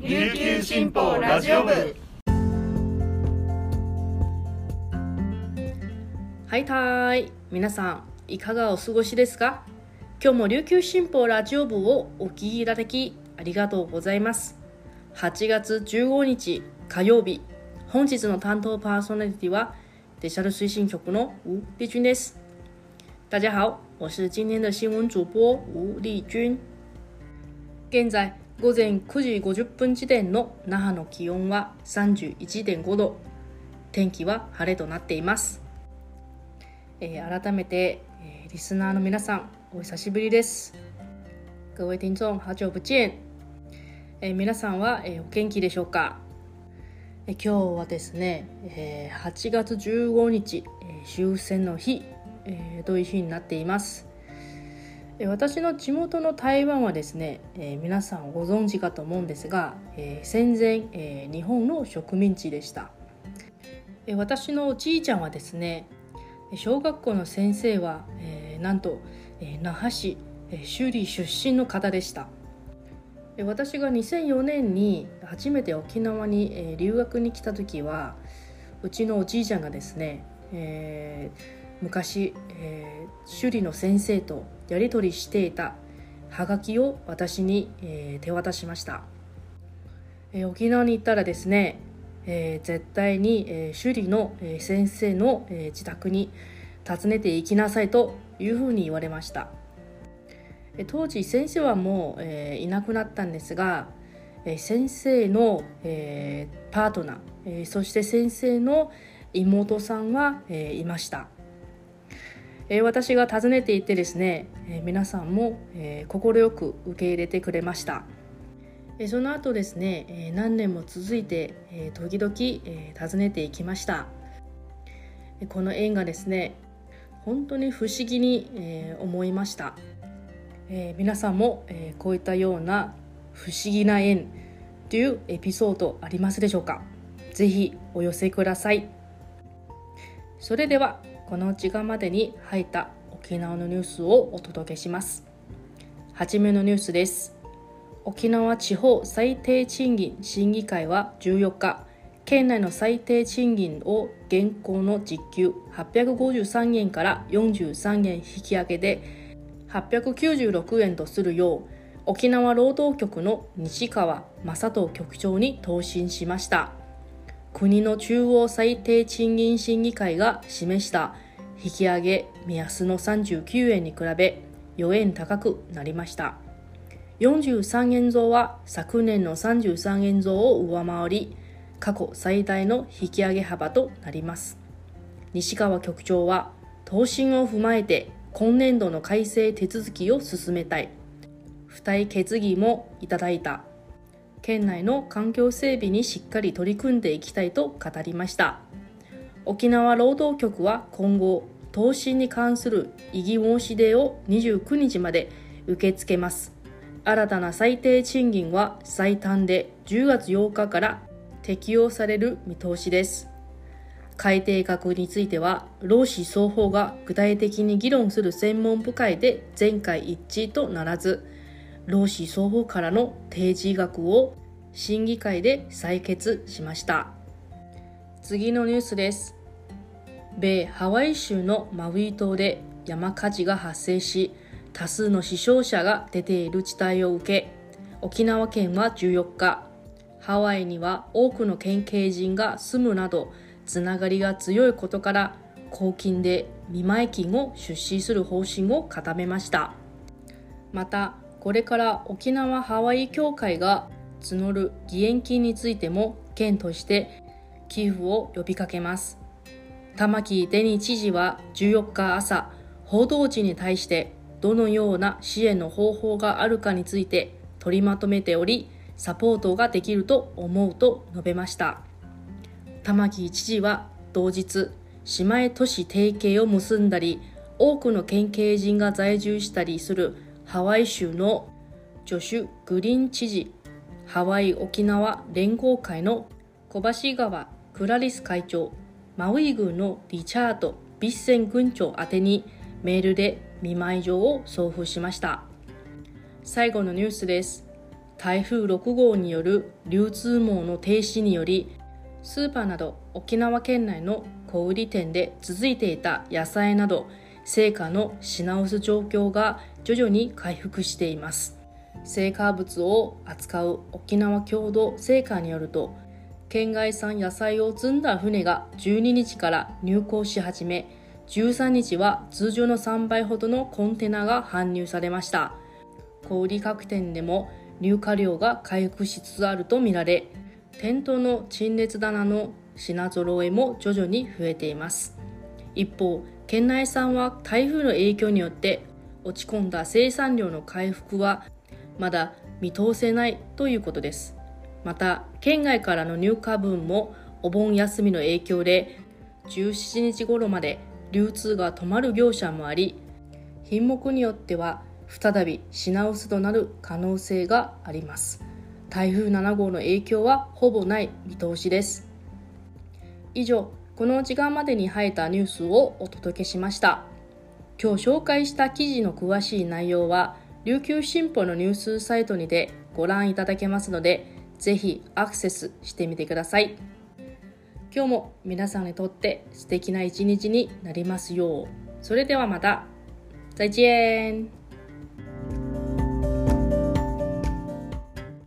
琉球新報ラジオ部。はいたい。皆さんいかがお過ごしですか？今日も琉球新報ラジオ部をお聞きいただきありがとうございます。8月15日火曜日。本日の担当パーソナリティはデジタル推進局の吴丽君です。大家好我是今天的新闻主播吴丽君。現在午前9時50分時点の那覇の気温は31.5度。天気は晴れとなっています、えー改めて、えーリスナーの皆さんお久しぶりです。各位听众好久不见、えー皆さんは、えーお元気でしょうか、えー今日はですね、えー8月15日、えー終戦の日、えーという日になっています。私の地元の台湾はですね、えー皆さんご存知かと思うんですが、えー戦前、えー日本の植民地でした、え私のおじいちゃんはですね小学校の先生は、えなんと、え那覇市、えー首里出身の方でした。私が2004年に初めて沖縄に、え留学に来た時はうちのおじいちゃんがですね、え昔、えー首里の先生とやり取りしていた。ハガキを私に、えー手渡しました、えー沖縄に行ったらですね、えー絶対に、えー首里の、え先生の、え自宅に訪ねていきなさいというふうに言われました。え当時先生はもう、えいなくなったんですが、え先生の、えパートナー、えそして先生の妹さんは、えいました。え私が訪ねていてですね、え皆さんもえー快く受け入れてくれました。えその後ですね、え何年も続いて、え時々、え訪ねていきました。この縁がですね本当に不思議に、え思いました、え皆さんも、えこういったような不思議な縁というエピソードありますでしょうか？ぜひお寄せください。それではこの時間までに入った沖縄のニュースをお届けします。はじめのニュースです。沖縄地方最低賃金審議会は14日県内の最低賃金を現行の時給853円から43円引き上げで896円とするよう沖縄労働局の西川正人局長に答申しました。国の中央最低賃金審議会が示した引き上げ目安の39円に比べ4円高くなりました。43円増は昨年の33円増を上回り過去最大の引き上げ幅となります。西川局長は答申を踏まえて今年度の改正手続きを進めたい。付帯決議もいただいた。県内の環境整備にしっかり取り組んでいきたいと語りました。沖縄労働局は今後答申に関する異議申し出を29日まで受け付けます。新たな最低賃金は最短で10月8日から適用される見通しです。改定額については労使双方が具体的に議論する専門部会で全会一致とならず労使双方からの提示額を審議会で採決しました。次のニュースです。米ハワイ州のマウイ島で山火事が発生し多数の死傷者が出ている事態を受け沖縄県は14日ハワイには多くの県警人が住むなどつながりが強いことから公金で見舞い金を出資する方針を固めました。またこれから沖縄ハワイ協会が募る義援金についても県として寄付を呼びかけます。玉城デニー知事は14日朝報道陣に対してどのような支援の方法があるかについて取りまとめておりサポートができると思うと述べました。玉城知事は同日姉妹都市提携を結んだり多くの県警人が在住したりするハワイ州のジョシュ・グリーン知事ハワイ沖縄連合会の小橋川クラリス会長マウイ郡のリチャード・ビッセン郡長宛てにメールで見舞い状を送付しました。最後のニュースです。台風6号による流通網の停止によりスーパーなど沖縄県内の小売店で続いていた野菜など成果の品薄状況が徐々に回復しています。成果物を扱う沖縄共同成果によると県外産野菜を積んだ船が12日から入港し始め13日は通常の3倍ほどのコンテナが搬入されました。小売各店でも入荷量が回復しつつあるとみられ店頭の陳列棚の品揃えも徐々に増えています。一方県内産は台風の影響によって落ち込んだ生産量の回復はまだ見通せないということです。また県外からの入荷分もお盆休みの影響で17日頃まで流通が止まる業者もあり品目によっては再び品薄となる可能性があります。台風7号の影響はほぼない見通しです。以上この時間までに入ったニュースをお届けしました。今日紹介した記事の詳しい内容は琉球新報のニュースサイトにてご覧いただけますのでぜひアクセスしてみてください。今日も皆さんにとって素敵な一日になりますよう。それではまた。再见。